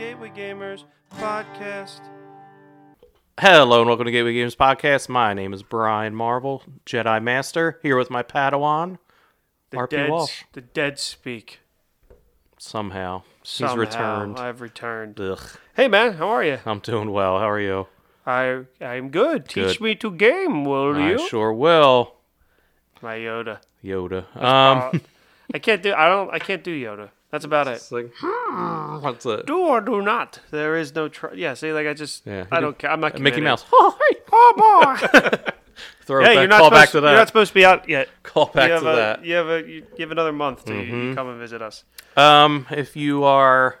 Gateway Gamers podcast. Hello and welcome to Gateway Games Podcast. My name is Bryan Marvel, Jedi Master, here with my Padawan, The RP dead, Walsh. The dead speak. Somehow. Somehow He's returned. I've returned. Ugh, Hey man, how are you? I'm doing well. How are you? I I'm good. Teach Good. me to game, will I you? sure will. My Yoda. Yoda. Uh, Um, I can't do. I don't. I can't do Yoda. That's about it. it's like, hmm, what's it? Do or do not. There is no. Tr- yeah. See, like I just. Yeah, I don't care. I'm not. Mickey committed. Mouse. Oh, hey. Oh boy. Throw hey, it you're back. not Call supposed, back to that. You're not supposed to be out yet. Call back you have to a, that. You have a. You, you have another month to Mm-hmm. you come and visit us. Um, if you are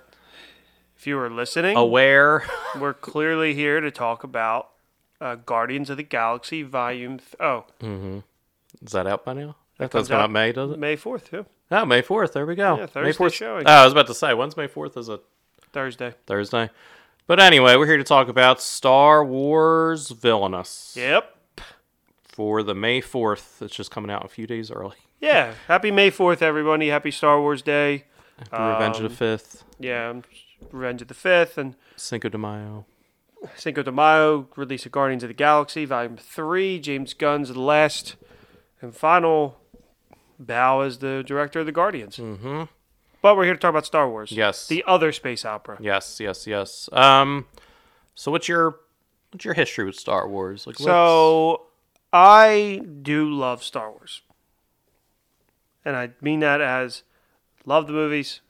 If you are listening, aware, we're clearly here to talk about uh, Guardians of the Galaxy Volume. Th- oh, is that out by now? That comes does out out May, does it? May fourth, too. Oh, May 4th. There we go. Yeah, May 4th. showing. Oh, I was about to say, when's May 4th? Is it Thursday. Thursday? But anyway, we're here to talk about Star Wars Villainous Yep. for the May 4th. It's just coming out a few days early. Yeah. Happy May fourth, everybody. Happy Star Wars Day. Happy Revenge Um, of the 5th, Yeah, um, Revenge of the Fifth and Cinco de Mayo. Cinco de Mayo. Release of Guardians of the Galaxy Volume Three. James Gunn's last and final bow as the director of the Guardians. Mm-hmm. But we're here to talk about Star Wars. Yes. The other space opera. Yes, yes, yes. Um, so what's your what's your history with Star Wars? Like, So I do love Star Wars. And I mean that as love the movies.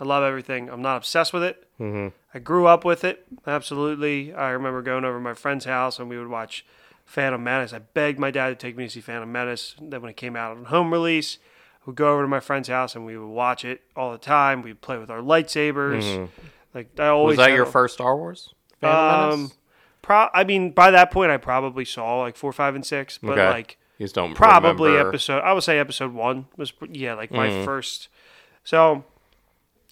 I love everything. I'm not obsessed with it. Mhm. I grew up with it. Absolutely. I remember going over to my friend's house and we would watch Phantom Menace. I begged my dad to take me to see Phantom Menace. Then when it came out on home release, we'd go over to my friend's house and we would watch it all the time. We'd play with our lightsabers. Like I always was that your a- first Star Wars? Phantom um, Menace? pro- I mean, by that point, I probably saw like four, five, and six, but Okay. like You just don't probably remember. episode. I would say episode one was yeah, like my Mm-hmm. first. So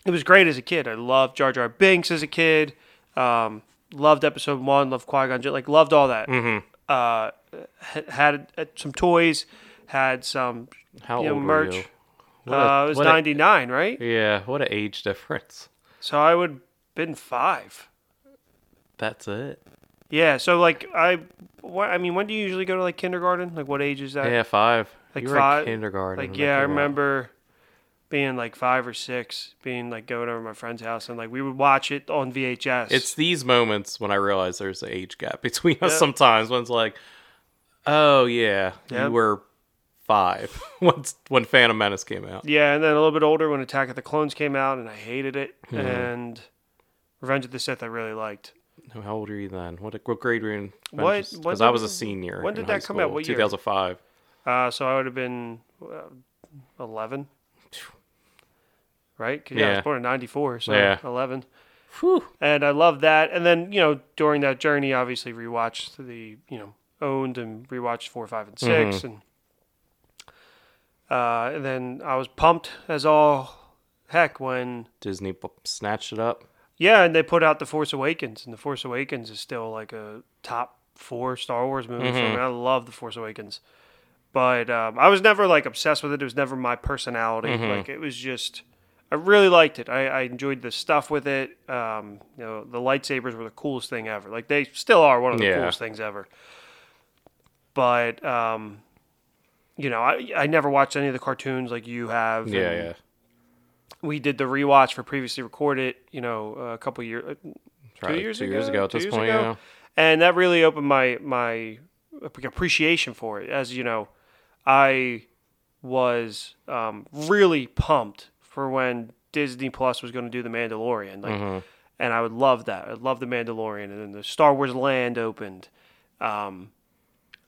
it was great as a kid. I loved Jar Jar Binks as a kid. Um, loved episode one. Loved Qui Gon. Like loved all that. Mm-hmm. Uh, ha- had uh, some toys. Had some. How you know, old merch. were you? What a- Uh, it was ninety nine, right? yeah, what an age difference. So I would been five. That's it. Yeah. So like I, what I mean, when do you usually go to like kindergarten? Like what age is that? Yeah, five. Like you five- in kindergarten. Like yeah, I remember being like five or six, being like going over to my friend's house and like we would watch it on VHS. It's these moments when I realize there's an age gap between us Yeah. sometimes when it's like, oh yeah, Yep. you were five when when Phantom Menace came out. yeah, and then a little bit older when Attack of the Clones came out and I hated it, Hmm. and Revenge of the Sith I really liked. How old were you then? What what grade were you in? What- Because I was a senior. when did that come out? What year? 2005. Uh, so I would have been uh, eleven, right? 'Cause, yeah, I was born in '94, so Yeah. eleven. Whew. and I love that. And then you know during that journey, obviously rewatched the you know owned and rewatched four, five, and 6 Mm-hmm. and uh, and then I was pumped as all heck when Disney p- snatched it up. yeah, and they put out the Force Awakens, and the Force Awakens is still like a top four Star Wars movie for Mm-hmm. me. I love the Force Awakens, but um, I was never like obsessed with it. It was never my personality. Mm-hmm. Like it was just. I really liked it. I, I enjoyed the stuff with it. Um, you know, the lightsabers were the coolest thing ever. Like they still are one of the Yeah. coolest things ever. But um, you know, I I never watched any of the cartoons like you have. Yeah, yeah. We did the rewatch for previously recorded. You know, a couple years, Probably years two years ago? ago at Two this point. ago? Yeah. and that really opened my my appreciation for it. As you know, I was um, really pumped for when Disney Plus was going to do the Mandalorian, like, Mm-hmm. and I would love that. I'd love the Mandalorian, and then the Star Wars Land opened. Um,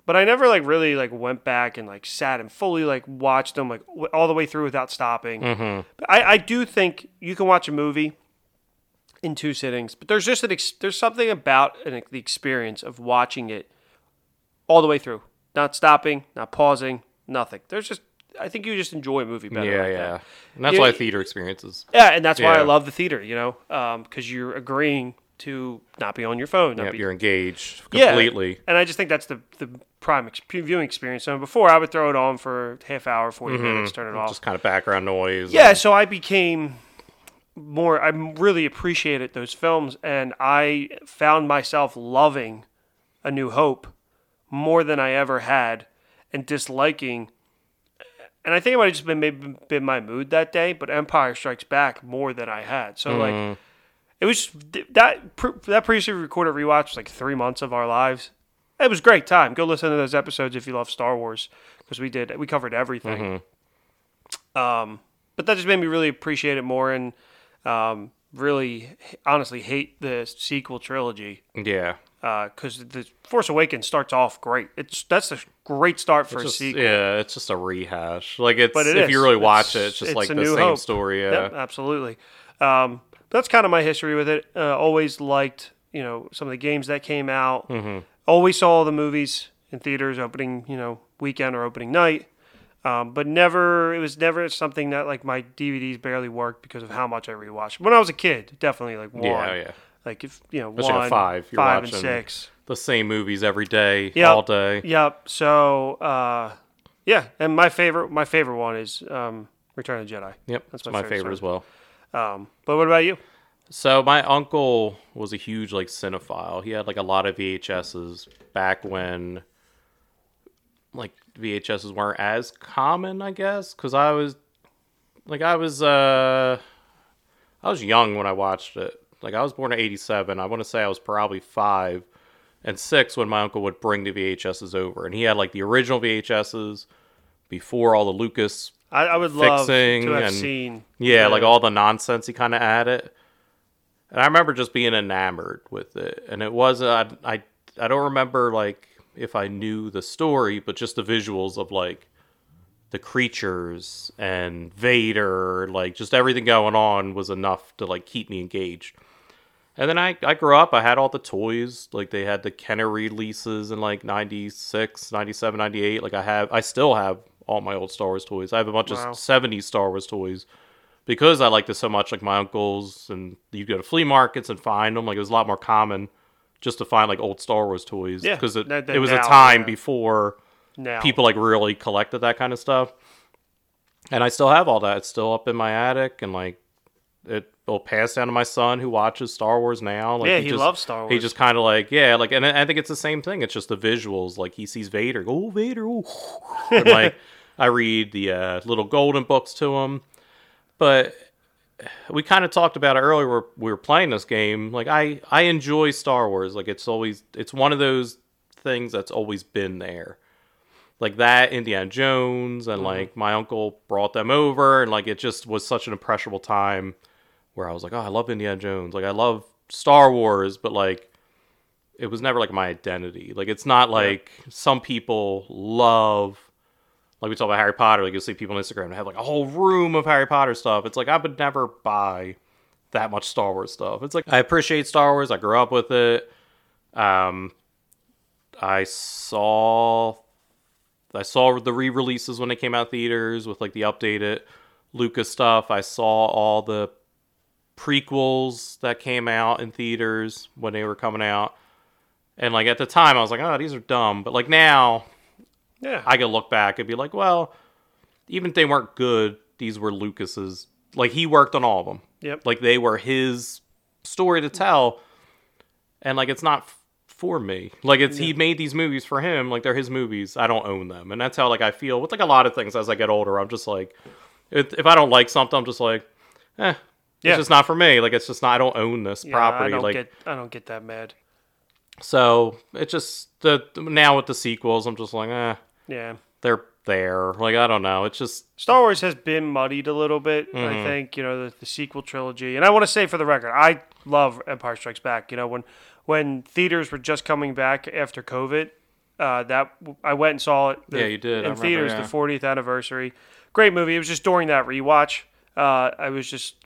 but I never like really like went back and like sat and fully like watched them like w- all the way through without stopping. Mm-hmm. But I, I do think you can watch a movie in two sittings, but there's just an ex- there's something about an, the experience of watching it all the way through, not stopping, not pausing, nothing. There's just I think you just enjoy a movie better. Yeah, like yeah. That. And that's You- why theater experiences. Yeah, and that's why I love the theater. You know, um, because you're agreeing to not be on your phone. Not Yep, be, you're engaged Yeah. completely. and I just think that's the the prime ex- viewing experience. So before I would throw it on for half hour, 40 mm-hmm. minutes, turn it off. Just kind of background noise. Yeah, and- so I became more I really appreciated those films, and I found myself loving A New Hope more than I ever had, and disliking. And I think it might have just been maybe been my mood that day, but Empire Strikes Back more than I had. So like, it was that pre- that previously recorded rewatch was like three months of our lives. It was a great time. Go listen to those episodes if you love Star Wars because we did we covered everything. Um, but that just made me really appreciate it more and um, really honestly hate the sequel trilogy Yeah. Because the Force Awakens starts off great. It's that's a great start for Just- a sequel. yeah, it's just a rehash. Like it's But it if you really watch It's- it, it's just it's like a the new same hope. story. Yeah. Yep, absolutely. Um, that's kind of my history with it. Uh, always liked, you know, some of the games that came out. Mm-hmm. Always saw the movies in theaters opening, you know, weekend or opening night. Um, but never, it was never something that like my DVDs barely worked because of how much I rewatched. When I was a kid, definitely like one. Yeah, yeah. Like if you know Especially one, five, you're five and six. The same movies every day, Yep. all day. Yep. So uh, yeah, and my favorite, my favorite one is um, Return of the Jedi. Yep, That's that's my my, favorite favorite, as well. Um, but what about you? So my uncle was a huge like cinephile. He had like a lot of VHSs back when like VHSs weren't as common, I guess, cuz I was like I was uh I was young when I watched it. Like I was born in 87. I want to say I was probably 5 and 6 when my uncle would bring the VHSs over and he had like the original VHSs before all the Lucas I, I would love Fixing to have and- seen. yeah, the- like all the nonsense he kind of added. And I remember just being enamored with it. And it was I I I don't remember like if I knew the story, but just the visuals of like the creatures and Vader, like just everything going on was enough to like keep me engaged. And then I, I grew up, I had all the toys, like they had the Kenner releases in like 96, 97, 98. Like I have, I still have all my old Star Wars toys. I have a bunch Wow. of 70s Star Wars toys because I liked it so much. Like my uncles, and you go to flea markets and find them. Like it was a lot more common just to find like old Star Wars toys Yeah, because it, that- that it was a time yeah. before now. people like really collected that kind of stuff. And I still have all that. It's still up in my attic, and like it will pass down to my son who watches Star Wars now. Like, Yeah, he just, loves Star Wars. He just kind of like yeah, like, and I think it's the same thing. It's just the visuals. Like he sees Vader, oh Vader, oh, and like I read the uh, little golden books to him, but we kind of talked about it earlier. Where we were playing this game. Like I, I enjoy Star Wars. Like it's always, it's one of those things that's always been there. Like that Indiana Jones, and like my uncle brought them over, and like it just was such an impressionable time where I was like, oh, I love Indiana Jones. Like I love Star Wars, but like it was never like my identity. Like it's not like some people love like we talk about Harry Potter, like you'll see people on Instagram have like a whole room of Harry Potter stuff. It's like I would never buy that much Star Wars stuff. It's like I appreciate Star Wars. I grew up with it. Um, I saw I saw the re-releases when they came out theaters with like the updated Lucas stuff. I saw all the prequels that came out in theaters when they were coming out. And like at the time I was like, "Oh, these are dumb." But like now, yeah, I could look back and be like, well, even if they weren't good, these were Lucas's. Like he worked on all of them. Yep. Like they were his story to tell, and like it's not for me. Like it's he made these movies for him. Like they're his movies. I don't own them, and that's how like I feel with like a lot of things as I get older. I'm just like, if, if I don't like something, I'm just like, eh. Yeah. It's just not for me. Like it's just not. I don't own this Yeah, property. I don't like get I don't get that mad. so. It just the now with the sequels, I'm just like, eh Yeah. they're there. Like I don't know. It's just Star Wars has been muddied a little bit. Mm-hmm. I think you know the, the sequel trilogy, and I want to say for the record, I love Empire Strikes Back. You know when when theaters were just coming back after COVID, uh, that I went and saw it. the- Yeah, you did. In remember, theaters yeah. the 40th anniversary. Great movie. It was just during that rewatch. Uh, I was just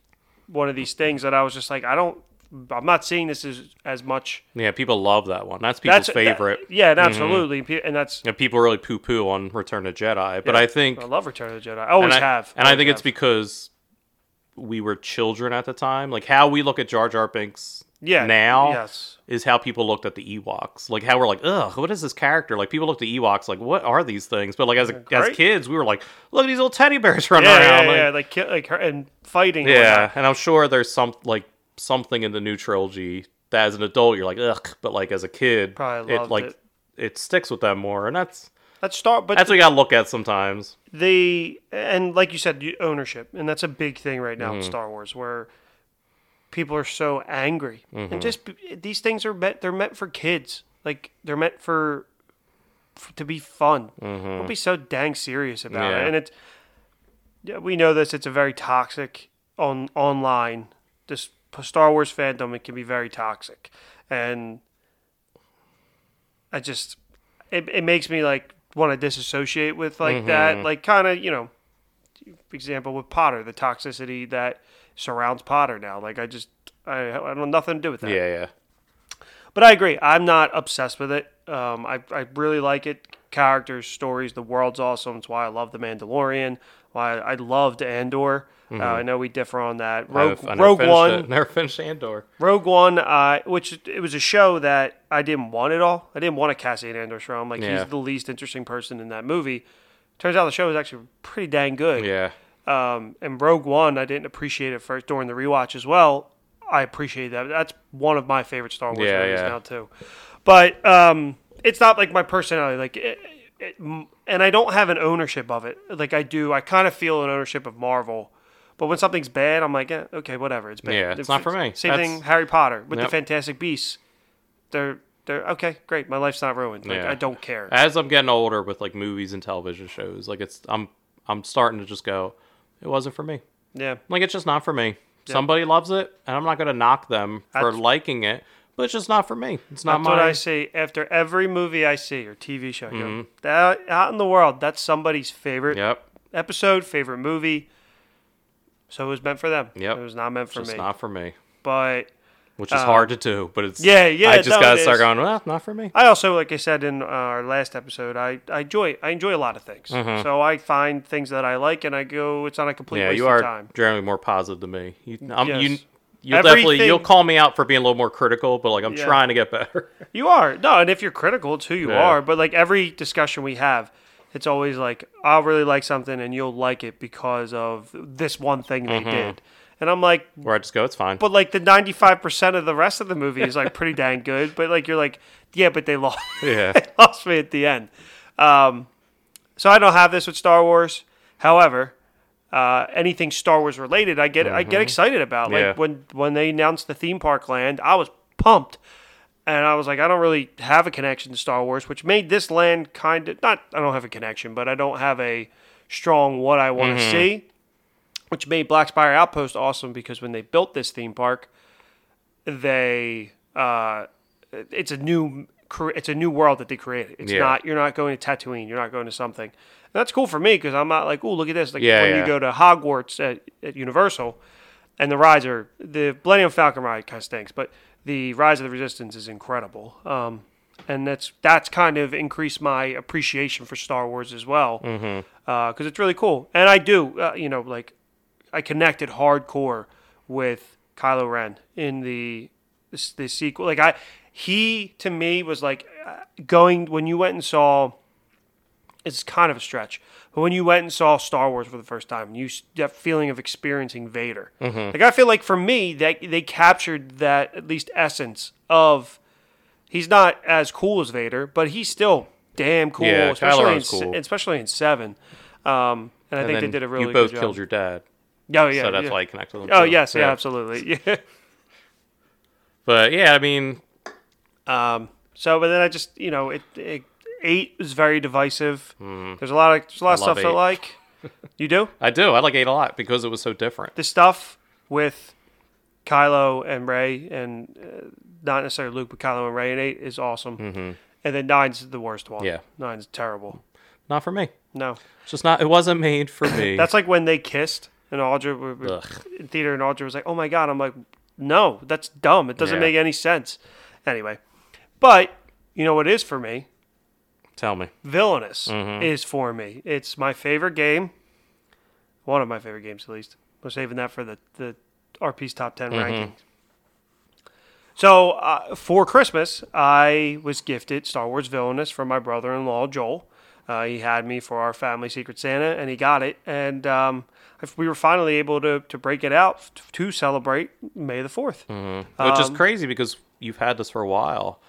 one of these things that I was just like, I don't. I'm not seeing this as as much. yeah. People love that one. That's people's That's favorite. Mm-hmm. that- yeah, and absolutely, Pe- and that's. and people really poo poo on Return of Jedi. But yeah, I think I love Return of the Jedi. I always and I, have, and I think it's because we were children at the time. Like how we look at Jar Jar Binks Yeah. now Yes. is how people looked at the Ewoks. Like how we're like, ugh, what is this character? Like people looked at Ewoks like, what are these things? But like as a, as kids, we were like, look at these little teddy bears running Yeah, around. yeah, like, yeah. Like, like and fighting. Yeah, whatnot. and I'm sure there's some like something in the new trilogy that as an adult you're like, ugh, but like as a kid, Probably it like it. it sticks with them more, and that's That's Star. But that's what you gotta look at sometimes. the and like you said, ownership, and that's a big thing right now in Mm-hmm. Star Wars, where people are so angry, Mm-hmm. and just these things are meant. They're meant for kids. Like they're meant for, f to be fun. Don't be so dang serious about Mm-hmm. Yeah. it. And it's yeah, we know this. It's a very toxic on online. This Star Wars fandom it can be very toxic, and I just it, it makes me like want to disassociate with like Mm-hmm. that like kind of you know example with Potter the toxicity that surrounds Potter now like I just I, I don't nothing to do with that Yeah, yeah, but I agree I'm not obsessed with it um, I, I really like it characters stories the world's awesome it's why I love the Mandalorian why I loved Andor uh, I know we differ on that Rogue, Mm-hmm. I never Rogue One it. never finished Andor. Rogue One, uh, which it was a show that I didn't want at all. I didn't want a Cassian Andor show. I'm like, Yeah. he's the least interesting person in that movie. Turns out the show was actually pretty dang good. Yeah, Um, and Rogue One, I didn't appreciate it first during the rewatch as well. I appreciate that. That's one of my favorite Star Wars Yeah, movies yeah. now too. But um, it's not like my personality. Like, it, it, and I don't have an ownership of it. Like I do. I kind of feel an ownership of Marvel. But when something's bad, I'm like, eh, okay, whatever. It's bad. Yeah, it's not for me. Same That's- thing. Harry Potter with the Fantastic Beasts. They're they're okay, great. My life's not ruined. Like Yeah. I don't care. as I'm getting older with like movies and television shows, like it's I'm I'm starting to just go, it wasn't for me. Yeah, Like it's just not for me. Somebody loves it, and I'm not gonna knock them for That's- liking it, but it's just not for me. It's not that's what. I see after every movie I see or TV show. Mm-hmm. that out in the world, that's somebody's favorite Yep. episode, favorite movie. So it was meant for them. Yep. It was not meant for just me. not for me. But Which is hard to do, but it's yeah, yeah, I just no, gotta start going. Well, not for me. I also, like I said in uh, our last episode, I, I enjoy I enjoy a lot of things. So I find things that I like, and I go, it's not a complete Mm-hmm. Yeah, waste you of are time. generally more positive than me. You, I'm, Yes. you'll definitely you'll call me out for being a little more critical, but like I'm Yeah. trying to get better. You are no, and if you're critical, it's who you Yeah. are. But like every discussion we have, it's always like I'll really like something, and you'll like it because of this one thing Mm-hmm. they did. And I'm like, Where I just go, it's fine. but like the 95 percent of the rest of the movie is like pretty dang good. But like you're like, yeah, but they lost. yeah, they lost me at the end. Um, so I don't have this with Star Wars. However, uh, anything Star Wars related, I get I get excited about. Like Mm-hmm. Yeah. when when they announced the theme park land, I was pumped, and I was like, I don't really have a connection to Star Wars, which made this land kind of not. I don't have a connection, but I don't have a strong what I want to Mm-hmm. see. Which made Black Spire Outpost awesome because when they built this theme park, they uh, it's a new it's a new world that they created. It's Yeah. not you're not going to Tatooine. You're not going to something. And that's cool for me because I'm not like, oh, look at this. Like Yeah, when yeah. you go to Hogwarts at, at Universal, and the rides are the Millennium Falcon ride kind of stinks, but the Rise of the Resistance is incredible. Um, and that's that's kind of increased my appreciation for Star Wars as well because Mm-hmm. it's really cool. And I do, uh, you know, like I connected hardcore with Kylo Ren in the the, sequel. Like I, he to me was like uh, going when you went and saw. It's kind of a stretch, but when you went and saw Star Wars for the first time, you that feeling of experiencing Vader. Like I feel like for me, that they captured that at least essence of. He's not as cool as Vader, but he's still damn cool, Yeah, especially in, cool. especially in seven. Um, and I and think they did a really you both good job. killed your dad, Oh yeah, so that's yeah. why you connect with him. Oh too. yes, yeah, absolutely. Yeah. But yeah, I mean, Um, so, but then I just, you know, it, it eight is very divisive. Hmm. There's a lot of there's a lot of I love stuff I like. You do I do. I like eight a lot because it was so different. the stuff with Kylo and Rey, and uh, not necessarily Luke, but Kylo and Rey and eight is awesome. Mm-hmm. And then nine's the worst one. Yeah. nine's terrible. Not for me. No, It's just not. It wasn't made for me. that's like when they kissed and Audra were- were Ugh. in theater, and Audra was like, "Oh my god!" I'm like, "No, that's dumb. It doesn't Yeah. make any sense." Anyway, but you know what is for me? Tell me. Villainous Mm-hmm. is for me. It's my favorite game. One of my favorite games, at least. We're saving that for the, the RP's top 10 Mm-hmm. rankings. So uh, for Christmas, I was gifted Star Wars Villainous from my brother-in-law Joel. Uh, he had me for our family Secret Santa, and he got it. And um, if we were finally able to, to break it out to celebrate May the 4th. Which is crazy because you've had this for a while.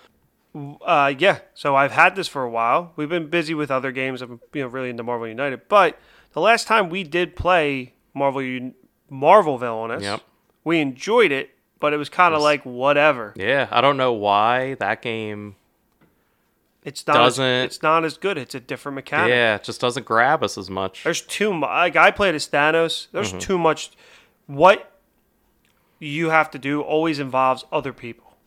Uh, yeah, so I've had this for a while. We've been busy with other games. I'm you know really into Marvel United, but the last time we did play Marvel Un- Marvel Villainous, Yep. we enjoyed it, but it was kind of like whatever. Yeah, I don't know why that game. It's not as, Doesn't- it's not as good. It's a different mechanic. Yeah, it just doesn't grab us as much. There's too much. Like I played as Thanos. There's Mm-hmm. too much. What you have to do always involves other people.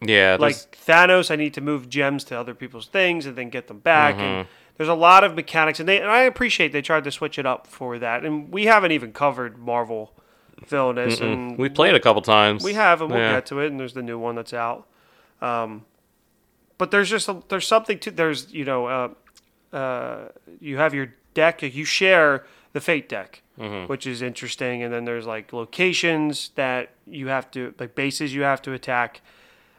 Yeah, Like Thanos, I need to move gems to other people's things and then get them back. Mm-hmm. And there's a lot of mechanics, and they and I appreciate they tried to switch it up for that. And we haven't even covered Marvel Villainous, and we played a couple times. we have, and we'll Yeah. get to it. And there's the new one that's out. Um, but there's just a, there's something to there's you know uh, uh, you have your deck you share the fate deck, Mm-hmm. which is interesting, and then there's like locations that you have to like bases you have to attack.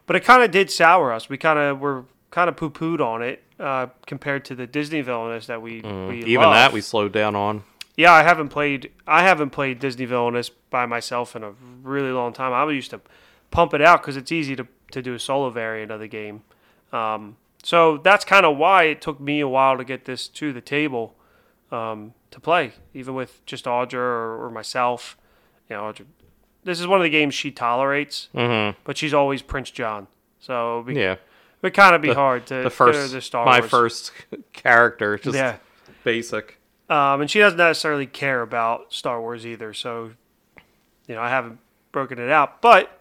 But it kind of did sour us. We kind of were kind of poo pooed on it uh, compared to the Disney villainous that we we Mm-hmm. Even love. that we slowed down on. Yeah, I haven't played. I haven't played Disney Villainous by myself in a really long time. I used to pump it out because it's easy to to do a solo variant of the game. Um, so that's kind of why it took me a while to get this to the table um, to play, even with just Audra or, or myself. You know, Audra, this is one of the games she tolerates, Mm-hmm. but she's always Prince John. So be, Yeah, it would kind of be hard to the first, to Star my Wars. first character, just yeah. basic. Um, and she doesn't necessarily care about Star Wars either, so you know I haven't broken it out. But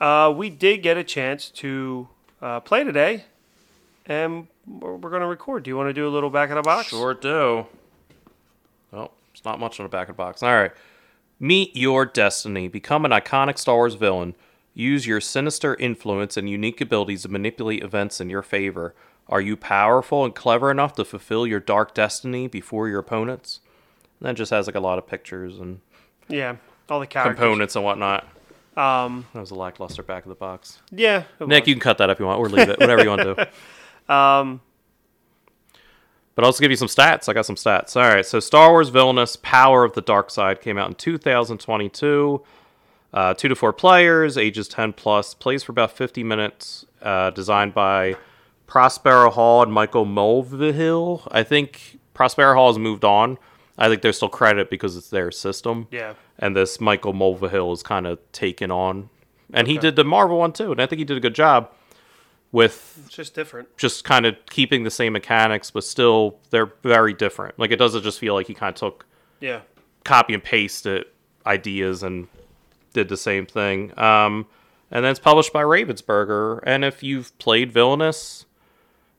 uh, we did get a chance to uh, play today, and we're, we're going to record. Do you want to do a little back of the box? Sure do. Oh, it's not much on the back of the box. All right. Meet your destiny. Become an iconic Star Wars villain. Use your sinister influence and unique abilities to manipulate events in your favor. Are you powerful and clever enough to fulfill your dark destiny before your opponents? And that just has like a lot of pictures and Yeah, all the characters. components and whatnot. Um, That was a lackluster back of the box. yeah, Nick, was. you can cut that if you want, or leave it, whatever you want to do. Um, But I'll also give you some stats. I got some stats. All right. So Star Wars Villainous Power of the Dark Side came out in 2022. Uh, two to four players, ages 10 plus, plays for about 50 minutes. Uh, designed by Prospero Hall and Michael Mulvihill. I think Prospero Hall has moved on. I think there's still credit because it's their system. yeah, And this Michael Mulvihill is kind of taken on. And he did the Marvel one too. And I think he did a good job with it's just different. just kind of keeping the same mechanics, but still they're very different. Like it doesn't just feel like he kind of took Yeah, copy and pasted ideas and did the same thing. Um, and then it's published by Ravensburger. And if you've played Villainous,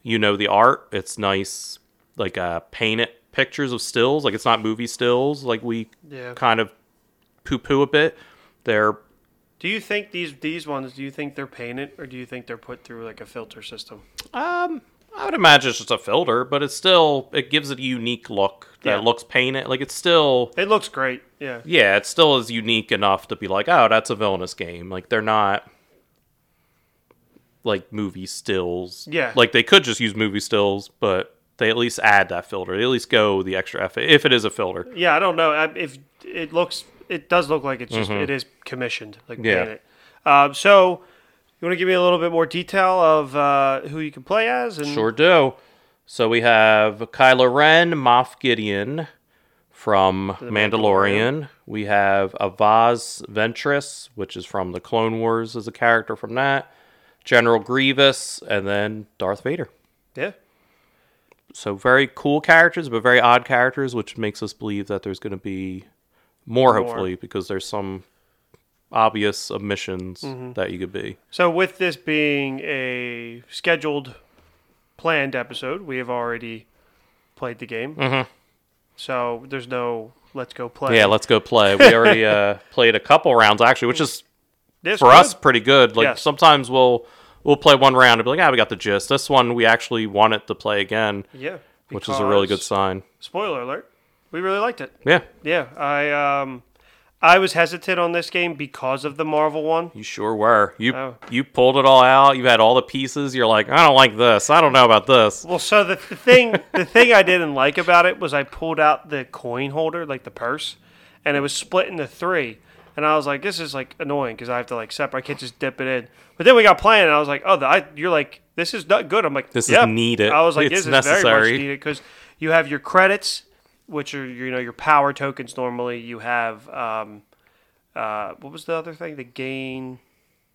you know the art. It's nice, like uh, painted pictures of stills. Like it's not movie stills. Like we yeah. kind of poo poo a bit. They're Do you think these these ones? Do you think they're painted, or do you think they're put through like a filter system? Um, I would imagine it's just a filter, but it's still it gives it a unique look that Yeah. looks painted. Like it's still It looks great. Yeah, yeah, it still is unique enough to be like, oh, that's a villainous game. Like they're not like movie stills. Yeah. like they could just use movie stills, but they at least add that filter. They at least go the extra effort if it is a filter. Yeah, I don't know if it looks. It does look like it's just it is commissioned, like Mm-hmm. Yeah. Um, so, you want to give me a little bit more detail of uh, who you can play as? And Sure do. So we have Kylo Ren, Moff Gideon from Mandalorian. We have Asajj Ventress, which is from the Clone Wars as a character from that. General Grievous, and then Darth Vader. Yeah, So very cool characters, but very odd characters, which makes us believe that there's going to be more, More. hopefully, because there's some obvious omissions Mm-hmm. that you could be. So, with this being a scheduled, planned episode, we have already played the game. Mhm. So there's no let's go play. Yeah, let's go play. We already uh, played a couple rounds actually, which is This for good. us pretty good. Like Yes. sometimes we'll we'll play one round and be like, ah, we got the gist. This one we actually wanted to play again, Yeah, which is a really good sign. Spoiler alert: we really liked it. Yeah, Yeah, I um, I was hesitant on this game because of the Marvel one. You sure were. You Oh. you pulled it all out. You had all the pieces. You're like, I don't like this. I don't know about this. Well, so the, the thing the thing I didn't like about it was I pulled out the coin holder, like the purse, and it was split into three. And I was like, this is like annoying because I have to like separate. I can't just dip it in. But then we got playing, and I was like, oh, the, I, you're like, this is not good. I'm like, This is yep. needed. I was like, It's this is very necessary. much needed because you have your credits, which are you know your power tokens. Normally, you have um, uh, what was the other thing? The gain.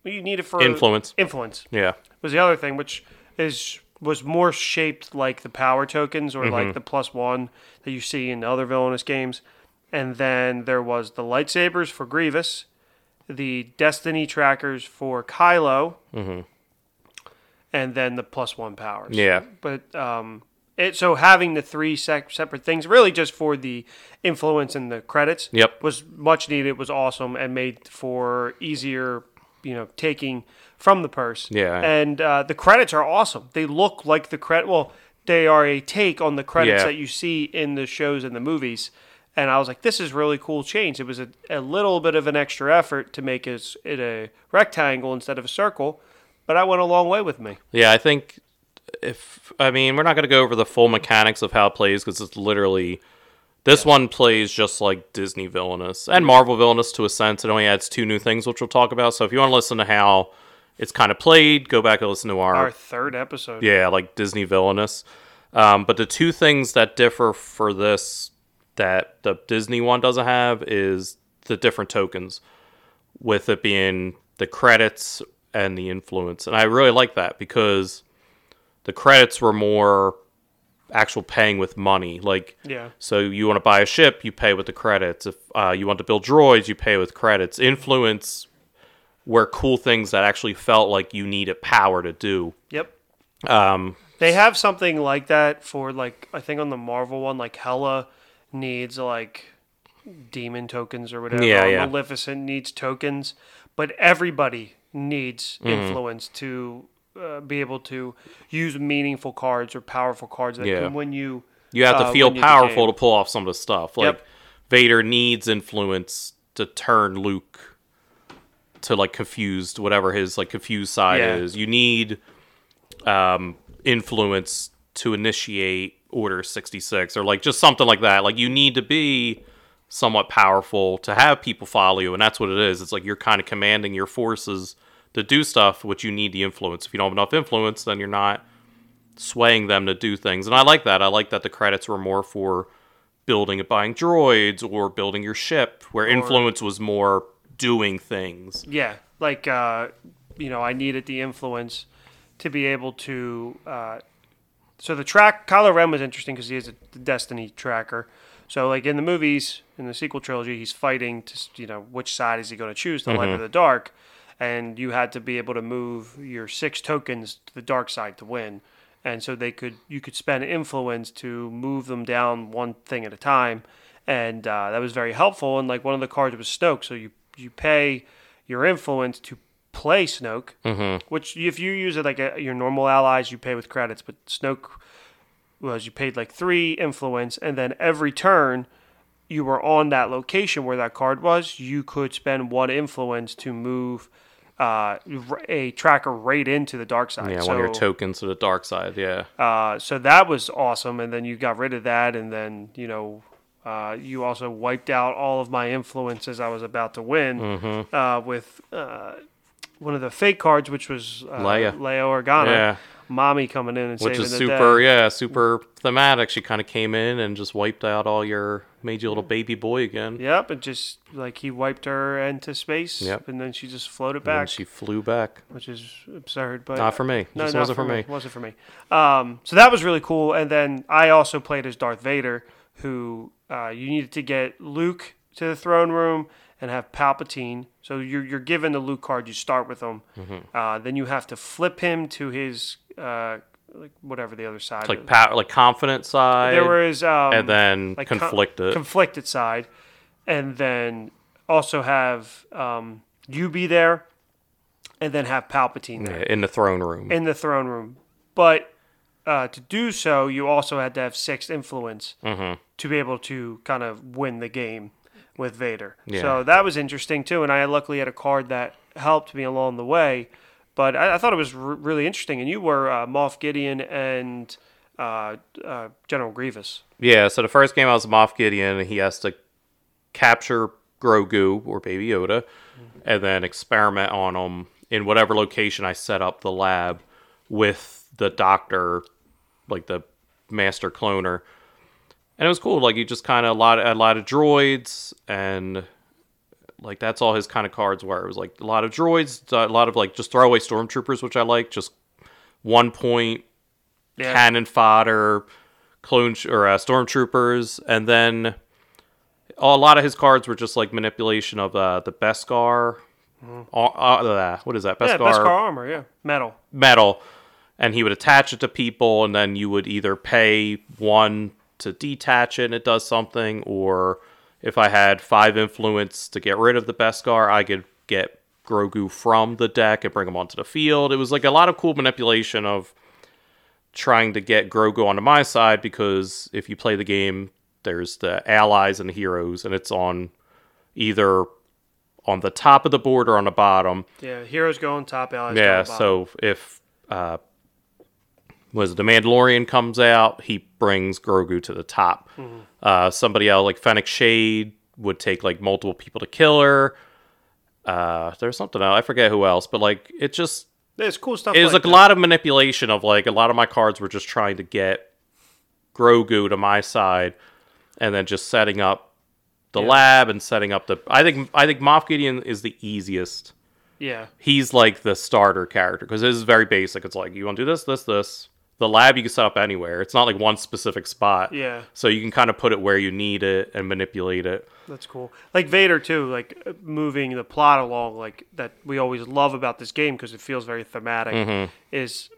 Well, you need it for Influence. Influence Yeah. was the other thing, which is was more shaped like the power tokens or Mm-hmm. like the plus one that you see in other villainous games. And then there was the lightsabers for Grievous, the Destiny trackers for Kylo, and then the plus one powers. Mm-hmm. Yeah. But um, it so having the three sec- separate things really just for the influence and the credits Yep. was much needed was awesome and made for easier you know taking from the purse Yeah. and uh, the credits are awesome they look like the credit well they are a take on the credits Yeah. that you see in the shows and the movies and i was like this is really cool change it was a, a little bit of an extra effort to make it, it a rectangle instead of a circle but I went a long way with me Yeah, I think if I mean we're not going to go over the full mechanics of how it plays because it's literally this one plays just like Disney villainous and Marvel villainous to a sense. It only adds two new things, which we'll talk about. So if you want to listen to how it's kind of played, go back and listen to our, our third episode yeah like Disney villainous. Um, but the two things that differ for this that the Disney one doesn't have is the different tokens, with it being the credits and the influence. And I really like that because the credits were more actual paying with money. Like, yeah so you want to buy a ship, you pay with the credits. If uh, you want to build droids, you pay with credits. Influence were cool things that actually felt like you needed power to do. yep Um, They have something like that for like I think on the Marvel one, like Hela needs like demon tokens or whatever. Yeah, yeah. Maleficent needs tokens, but everybody needs Mm-hmm. influence to uh, be able to use meaningful cards or powerful cards that Yeah. can win you. You have to uh, feel win you the powerful to pull off some of the stuff. Like Yep. Vader needs influence to turn Luke to like confused, whatever his like confused side Yeah. is. You need um, influence to initiate Order sixty six or like just something like that. Like you need to be somewhat powerful to have people follow you, and that's what it is. It's like you're kind of commanding your forces to do stuff, which you need the influence. If you don't have enough influence, then you're not swaying them to do things. And I like that. I like that the credits were more for building and buying droids or building your ship, where influence was more doing things. Yeah, like uh, you know, I needed the influence to be able to. Uh, so the track Kylo Ren was interesting because he is a Destiny tracker. So like in the movies, in the sequel trilogy, he's fighting to you know which side is he going to choose, the light or the dark, and you had to be able to move your six tokens to the dark side to win. And so they could you could spend influence to move them down one thing at a time, and uh, that was very helpful. And like one of the cards was Snoke, so you you pay your influence to play Snoke, mm-hmm. which if you use it like a, your normal allies, you pay with credits. But Snoke was you paid like three influence, and then every turn you were on that location where that card was, you could spend one influence to move uh, a tracker right into the dark side. Yeah, so, one of your tokens to the dark side. Yeah. uh, so that was awesome, and then you got rid of that, and then you know. Uh, you also wiped out all of my influences I was about to win Mm-hmm. uh, with uh, one of the fate cards, which was uh, Leia. Leia Organa, Yeah. Mommy coming in and Which is super, day. yeah, super thematic. She kind of came in and just wiped out all your, made you a little baby boy again. Yep, and just like he wiped her into space, Yep. and then she just floated And back, she flew back. which is absurd. But Not for me. No, Just not wasn't for me. Wasn't for me. Um, so that was really cool. And then I also played as Darth Vader, who uh, you needed to get Luke to the throne room and have Palpatine. So you're you're given the Luke card. You start with him. Mm-hmm. Uh, then you have to flip him to his uh, like whatever the other side. Like power, like confident side. there was um, and then like con- conflicted. conflicted side, and then also have um, you be there, and then have Palpatine there yeah, in the throne room. in the throne room. But uh, to do so, you also had to have sixth influence Mm-hmm. to be able to kind of win the game. with Vader. Yeah. So that was interesting too. And I luckily had a card that helped me along the way. But I, I thought it was r- really interesting. And you were uh, Moff Gideon and uh, uh, General Grievous. Yeah, so the first game I was Moff Gideon, and he has to capture Grogu or Baby Yoda, and then experiment on him in whatever location I set up the lab with the doctor, like the master cloner. And it was cool. Like you just kind of a lot, a lot of droids, and like that's all his kind of cards were. It was like a lot of droids, a lot of like just throwaway stormtroopers, which I like. Just one point Yeah. cannon fodder, clone sh- or uh, stormtroopers, and then a lot of his cards were just like manipulation of uh, the Beskar. Uh, uh, what is that? Mm-hmm. yeah, Beskar, Beskar armor. Yeah, metal. metal, and he would attach it to people, and then you would either pay one to detach it and it does something, or if I had five influence to get rid of the Beskar, I could get Grogu from the deck and bring him onto the field. It was like a lot of cool manipulation of trying to get Grogu onto my side because if you play the game, there's the allies and the heroes, and it's on either on the top of the board or on the bottom. Yeah, heroes go on top, allies go Yeah, so if uh was the Mandalorian comes out, he brings Grogu to the top. Mm-hmm. Uh somebody else like Fennec Shand would take like multiple people to kill her. Uh there's something else, I forget who else, but like it just There's cool stuff. it was like like a lot of manipulation of like a lot of my cards were just trying to get Grogu to my side and then just setting up the Yeah. lab and setting up the I think I think Moff Gideon is the easiest Yeah, he's like the starter character because it is very basic. It's like you want to do this, this, this. The lab you can set up anywhere. It's not like one specific spot. yeah, So you can kind of put it where you need it and manipulate it. that's cool. Like Vader too, like uh, moving the plot along, like that we always love about this game because it feels very thematic. Mm-hmm. Is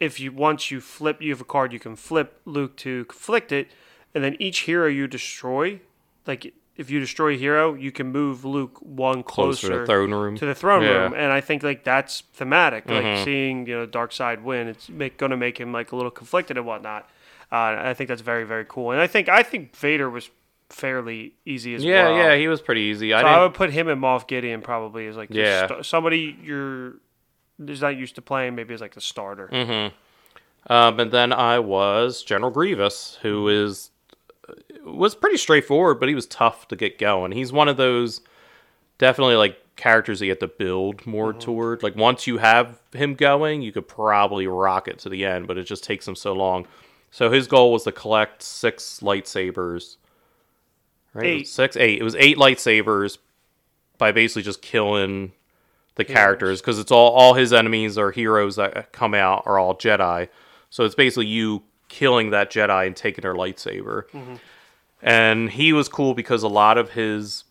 if you once you flip, you have a card you can flip Luke to conflict it, and then each hero you destroy, like if you destroy a hero, you can move Luke one Closer closer, to the throne room. to the throne Yeah. room, and I think like that's thematic. Like Mhm. seeing you know dark side win, it's make, gonna make him like a little conflicted and whatnot. Uh, I think that's very very cool, and I think I think Vader was fairly easy as yeah, well. yeah, yeah, he was pretty easy. I So didn't. I would put him and Moff Gideon probably as like Yeah. sta- somebody you're is not used to playing maybe as like the starter. Mm-hmm. Um, and then I was General Grievous, who is was pretty straightforward, but he was tough to get going. He's one of those definitely like characters that you have to build more mm-hmm. toward. Like once you have him going, you could probably rock it to the end, but it just takes him so long. So his goal was to collect six lightsabers. Right? Eight. Six, eight. It was eight lightsabers by basically just killing the characters because it's all all his enemies or heroes that come out are all Jedi. So it's basically you killing that Jedi and taking her lightsaber. Mm-hmm. And he was cool because a lot of his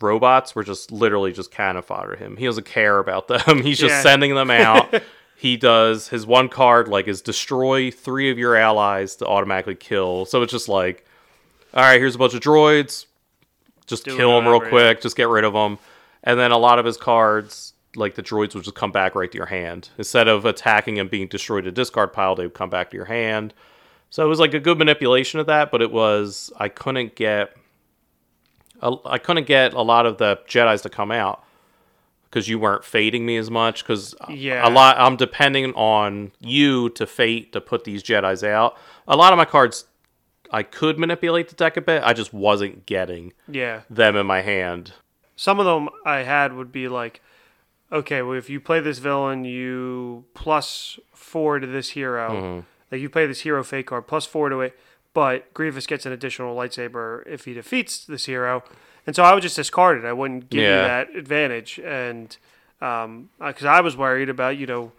robots were just literally just cannon fodder him. He doesn't care about them. He's just Yeah. sending them out. he does his one card like is destroy three of your allies to automatically kill. So it's just like, all right, here's a bunch of droids. Just Do kill them real quick. Just get rid of them. And then a lot of his cards, like the droids, would just come back right to your hand instead of attacking and being destroyed to discard pile. They would come back to your hand. So it was like a good manipulation of that, but it was I couldn't get a- I couldn't get a lot of the Jedi's to come out because you weren't fating me as much. Because Yeah. a lot I'm depending on you to fate to put these Jedi's out. A lot of my cards I could manipulate the deck a bit. I just wasn't getting Yeah, them in my hand. some of them I had would be like, okay, well if you play this villain, you plus four to this hero. Mm-hmm. Like you play this hero fate card plus four to it, but Grievous gets an additional lightsaber if he defeats this hero. And so I would just discard it. I wouldn't give Yeah. you that advantage. And um, because I was worried about you know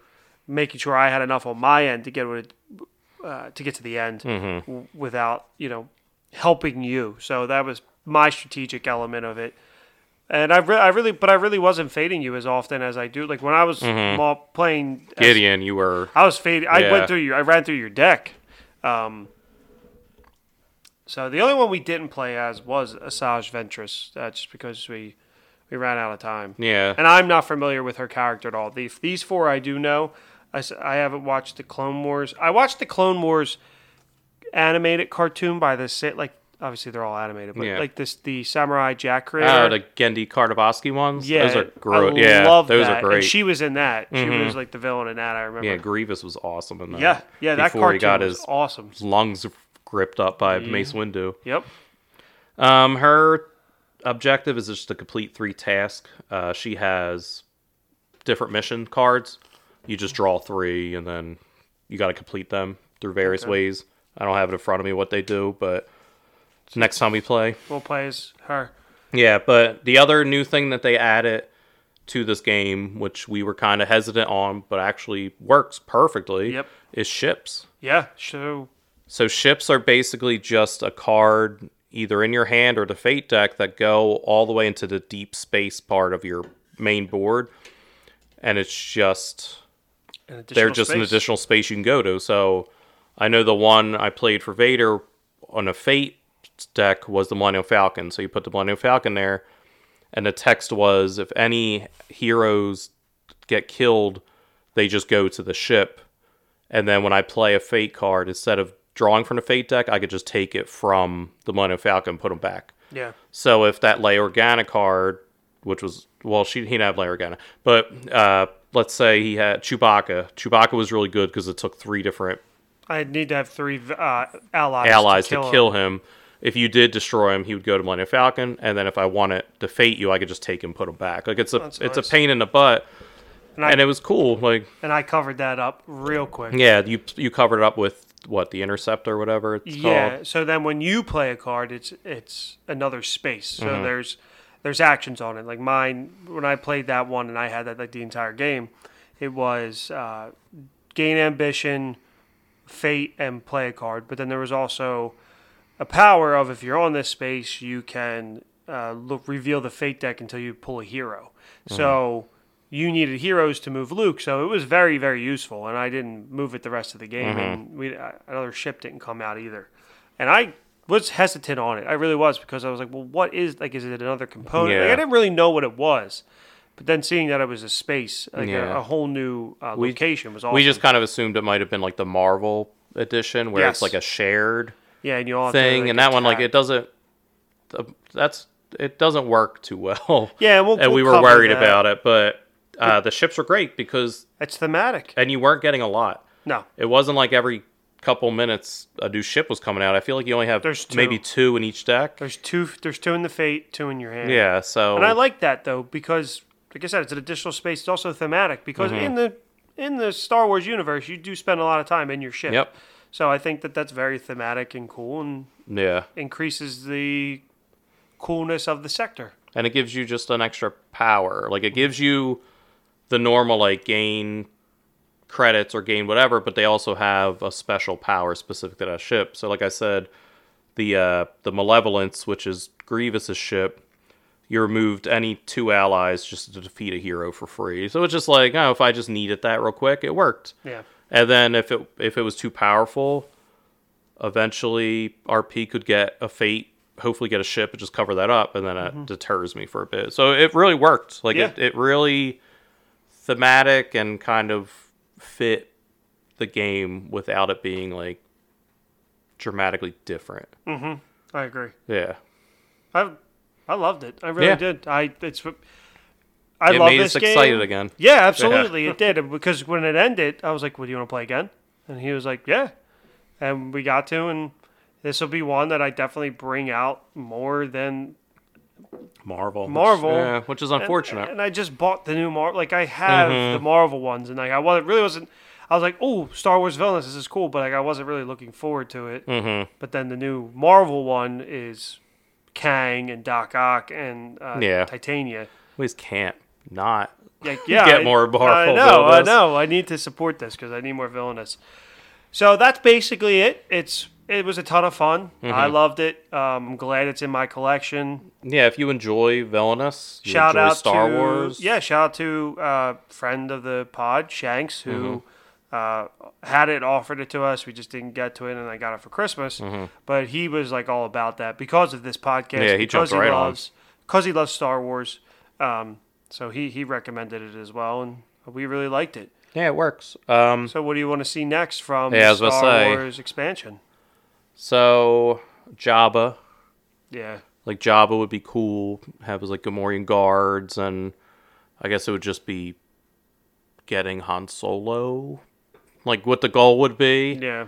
making sure I had enough on my end to get it, uh, to get to the end Mm-hmm. w- without you know helping you. So that was my strategic element of it. And I, re- I really, but I really wasn't fating you as often as I do. Like when I was ma- playing as- Gideon, you were I was fating. I Yeah. went through your. I ran through your deck. Um, so the only one we didn't play as was Asajj Ventress. Uh, just because we we ran out of time. yeah. And I'm not familiar with her character at all. The, these four I do know. I, I haven't watched the Clone Wars. I watched the Clone Wars animated cartoon by the like obviously they're all animated, but Yeah. like this the Samurai Jack creator. Oh, the Genndy Tartakovsky ones. yeah, those are great. I yeah, love those that. are great. And she was in that. She Mhm. was like the villain in that. I remember. yeah, Grievous was awesome in that. yeah, yeah. That Before cartoon he got was his awesome. lungs gripped up by Mace Windu. Yep. Um, her objective is just to complete three tasks. Uh, she has different mission cards. You just draw three, and then you got to complete them through various ways. I don't have it in front of me what they do, but next time we play, We'll play as her. yeah. But the other new thing that they added to this game, which we were kind of hesitant on, but actually works perfectly, Yep. is ships. Yeah. So So ships are basically just a card either in your hand or the fate deck that go all the way into the deep space part of your main board. And it's just they're just an additional space you can go to. So I know the one I played for Vader on a fate deck was the Millennium Falcon. So you put the Millennium Falcon there and the text was if any heroes get killed, they just go to the ship. And then when I play a fate card, instead of drawing from the fate deck, I could just take it from the Millennium Falcon and put them back. Yeah. So if that Leia Organa card, which was well, she he didn't have Leia Organa, but uh, let's say he had Chewbacca. Chewbacca was really good because it took three different I need to have three uh, allies. allies to kill, to kill him. him. If you did destroy him, he would go to Millennium Falcon, and then if I wanted to fate you, I could just take him, put him back. Like it's a That's it's nice. a pain in the butt, And I, and it was cool. Like and I covered that up real quick. yeah, you you covered it up with what the interceptor, whatever it's Yeah. called. So then when you play a card, it's it's another space. So Mm-hmm. there's there's actions on it. Like mine, when I played that one and I had that like the entire game, it was uh, gain ambition, fate, and play a card. But then there was also a power of if you're on this space, you can uh, look reveal the fate deck until you pull a hero. So you needed heroes to move Luke, so it was very very useful. And I didn't move it the rest of the game, and we uh, another ship didn't come out either. And I was hesitant on it. I really was because I was like, well, what is like? Is it another component? Like, I didn't really know what it was. But then seeing that it was a space, like Yeah. a, a whole new uh, We- location, was awesome. We just kind of assumed it might have been like the Marvel edition, where Yes. it's like a shared yeah, and you all to, thing, like, and that one like it doesn't. That's it doesn't work too well. Yeah, and, we'll, and we we'll were worried that. about it, but uh, the ships were great because It's thematic. and you weren't getting a lot. No, It wasn't like every couple minutes a new ship was coming out. I feel like you only have There's two. maybe two in each deck. there's two. There's two in the fate, two in your hand. Yeah, so and I like that though because, like I said, it's an additional space. It's also thematic because Mm-hmm. in the in the Star Wars universe, you do spend a lot of time in your ship. Yep. So I think that that's very thematic and cool and yeah, increases the coolness of the sector. and it gives you just an extra power. Like it gives you the normal like gain credits or gain whatever, but they also have a special power specific to that ship. So like I said, the uh, the malevolence, which is Grievous's ship, you removed any two allies just to defeat a hero for free. So it's just like, oh, if I just needed that real quick, it worked. Yeah. And then if it if it was too powerful, eventually RP could get a fate, hopefully get a ship and just cover that up, and then it deters me for a bit. So it really worked. Like it, Yeah. it really thematic and kind of fit the game without it being like dramatically different. Mm-hmm. I agree. Yeah. I I loved it. I really Yeah. did. I it's I it love made this us game. excited again. Yeah, absolutely, it did. Because when it ended, I was like, "Well, do you want to play again?" And he was like, "Yeah." And we got to, and this will be one that I definitely bring out more than Marvel. which- Marvel. yeah, which is unfortunate. And I just bought the new Marvel. Like I have Mm-hmm. the Marvel ones, and like I wasn't really wasn't. I was like, "Oh, Star Wars villains, this is cool," but like I wasn't really looking forward to it. mm-hmm. But then the new Marvel one is Kang and Doc Ock and uh, Yeah. Titania. We just can't not. Like, yeah, Get I- more Marvel I know, I know. I need to support this because I need more villainous. So that's basically it. It's it was a ton of fun. Mm-hmm. I loved it. Um, I'm glad it's in my collection. Yeah, if you enjoy Villainous, you shout enjoy out Star to Wars. yeah, shout out to uh, friend of the pod Shanks who Mm-hmm. uh, had it, offered it to us. We just didn't get to it, and I got it for Christmas. But he was like all about that because of this podcast. Mm-hmm. Yeah, he because jumped right on. because he loves Star Wars. Um, so he he recommended it as well, and we really liked it. Yeah, it works. Um, So what do you want to see next from Yeah, I the was Star say. Wars expansion? so Jabba Yeah. Like Jabba would be cool. Have his like Gamorrean guards, and I guess it would just be getting Han Solo, like what the goal would be. Yeah.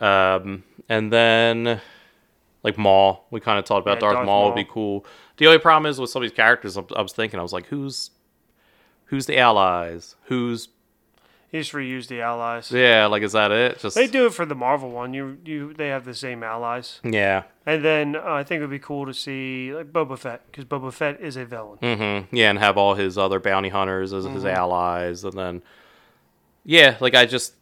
Um, and then like Maul, we kind of talked about Yeah, Darth, Darth Maul, would be cool. The only problem is with some of these characters. I I was thinking, I was like, who's who's the allies? Who's He just reused the allies. yeah? Like, is that it? Just They do it for the Marvel one. You you they have the same allies. yeah. And then uh, I think it would be cool to see like Boba Fett because Boba Fett is a villain. Mm-hmm. Yeah, and have all his other bounty hunters as Mm-hmm. his allies, and then yeah, like I just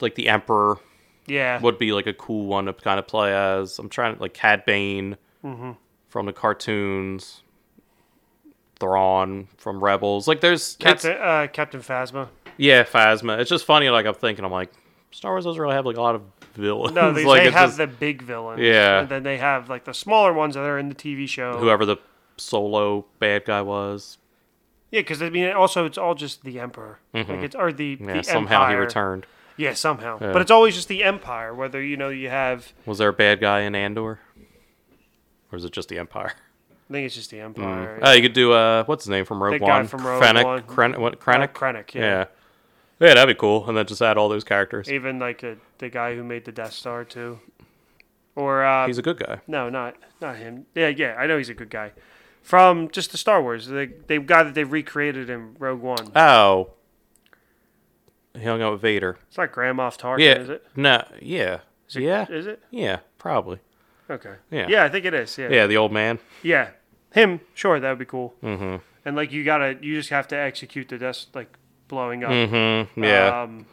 like the Emperor Yeah. would be like a cool one to kind of play as. I'm trying to like Cad Bane Mm-hmm. from the cartoons, Thrawn from Rebels. Like there's Captain uh, Captain Phasma. yeah, Phasma. It's just funny. Like I'm thinking, I'm like Star Wars doesn't really have like a lot of villains. No, they, like they have just the big villains. Yeah. And then they have like the smaller ones that are in the TV show. whoever the solo bad guy was. Yeah, because I mean, also it's all just the Emperor. Like it's or the, Mm-hmm. Yeah, the somehow he returned. Yeah, somehow. Yeah. But it's always just the Empire. Whether you know you have, Was there a bad guy in Andor, or is it just the Empire? I think it's just the Empire. Oh, you could do uh, what's his name from Rogue The guy One? from Rogue Krennic. One. Kren- what, Uh, Krennic? Krennic. Yeah. yeah. yeah, that'd be cool. And then just add all those characters. Even like the the guy who made the Death Star too. Or uh, He's a good guy. no, not not him. Yeah, yeah, I know he's a good guy. From just the Star Wars, the the guy that they recreated in Rogue One. Oh, he hung out with Vader. It's not Grand Moff Tarkin, yeah, is it? no, yeah, Is it? yeah, Is it? yeah, probably. Okay. Yeah. Yeah, I think it is. Yeah. Yeah, the old man. Yeah. Him, sure, that would be cool. Mm-hmm. And like you gotta, you just have to execute the death, like blowing up. Mm-hmm. Yeah, Um,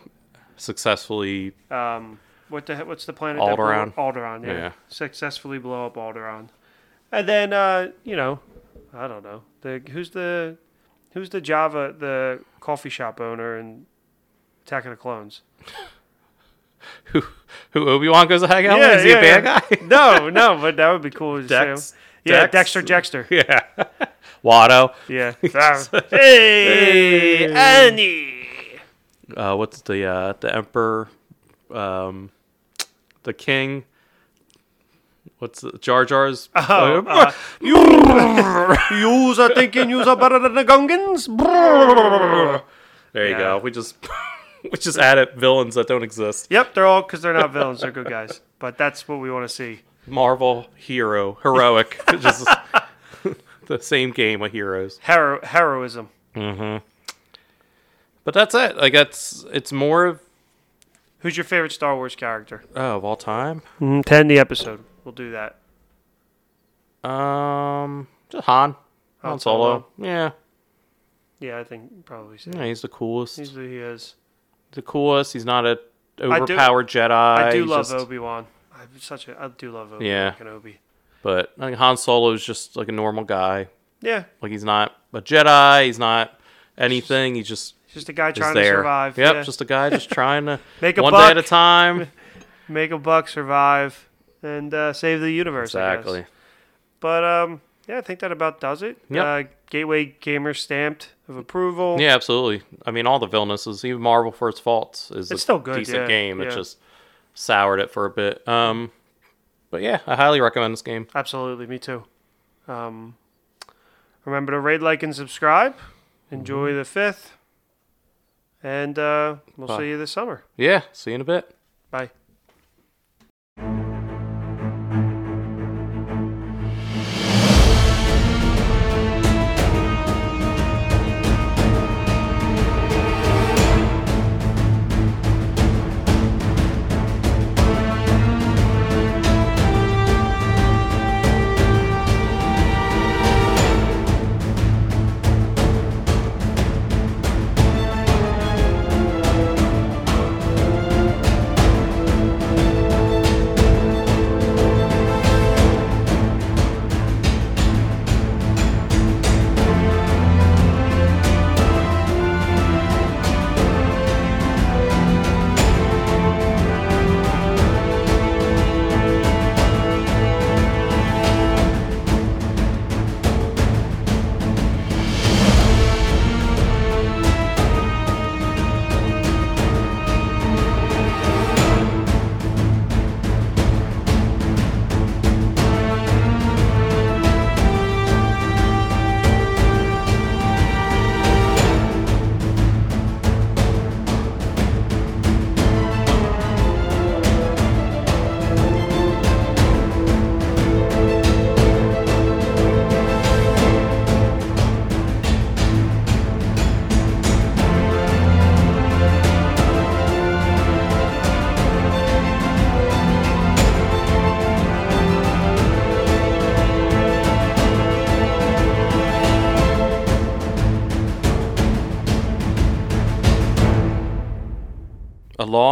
successfully. um, what the he- what's the planet? Alderaan. Alderaan. Yeah. Yeah. Successfully blow up Alderaan, and then uh, you know, I don't know the who's the who's the Java the coffee shop owner in Attack of the Clones. Who who Obi Wan goes to hang out with? Is he a bad guy? no, no, but that would be cool. to Dex? Yeah, Dex? Dexter Jettster. yeah, Watto. Yeah. hey, Annie. Uh, what's the uh, the Emperor? Um, the King. What's the, Jar Jar's? Oh, uh, you, yous are thinking yous are better than the Gungans? there you yeah. go. We just we just added villains that don't exist. Yep, they're all because they're not villains; they're good guys. But that's what we want to see. Marvel hero, heroic, just the same game of heroes. Hero- heroism. But that's it. Like that's it's more of Who's your favorite Star Wars character? oh, of all time. Ten the episode. We'll do that. Um, just Han, Han Han Solo. Solo. Yeah, Yeah, I think probably. So. yeah, he's the coolest. He's the, he is. The coolest. He's not a do- overpowered Jedi. I do He's love just- Obi Wan. I'm such a. I do love Obi Wan Yeah. Kenobi. But I think Han Solo is just like a normal guy. Yeah, Like he's not a Jedi. He's not anything. He's just he's just a guy trying there. to survive. Yep, yeah. just a guy just trying to Make a one buck. day at a time. make a buck, survive, and uh, save the universe. I exactly. But um, yeah, I think that about does it. Yep. Uh, Gateway Gamer stamped of approval. Yeah, absolutely. I mean, all the villainesses, even Marvel for its faults, is a It's still good, decent yeah, game. It just soured it for a bit. Um, but yeah, I highly recommend this game. Absolutely, me too. Um, remember to rate, like, and subscribe. Enjoy Mm-hmm. the fifth, and uh, we'll Bye. see you this summer. Yeah, see you in a bit. Bye.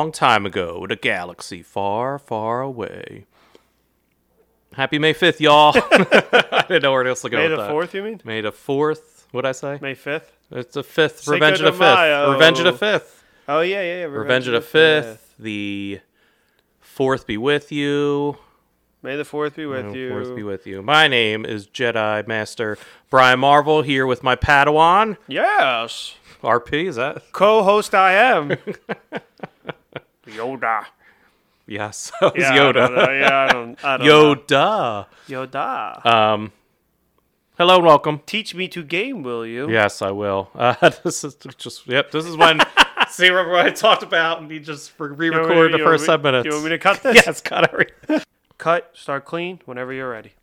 Long time ago in a galaxy far, far away. Happy May 5th, y'all. I didn't know where else to go May the that. fourth, you mean? May the 4th. What'd I say? May fifth. It's the 5th. Revenge of the 5th. Revenge of the 5th. Oh yeah, yeah. yeah. Revenge of the 5th. The 4th be with you. May the fourth be with Oh, you. Fourth be with you. My name is Jedi Master Bryan Marvel here with my Padawan. Yes. RP, is that? Co-host I am. Yoda. Yes, that was Yeah, I Yoda. don't know. Yeah, I don't. I don't know. Yoda. Yoda. Um, hello and welcome. Teach me to game, will you? Yes, I will. Uh, this is just yep. This is when see remember what I talked about, and he just You re-recorded the you want first me- seven minutes. You want me to cut this? yes, got everything. Cut. Start clean whenever you're ready.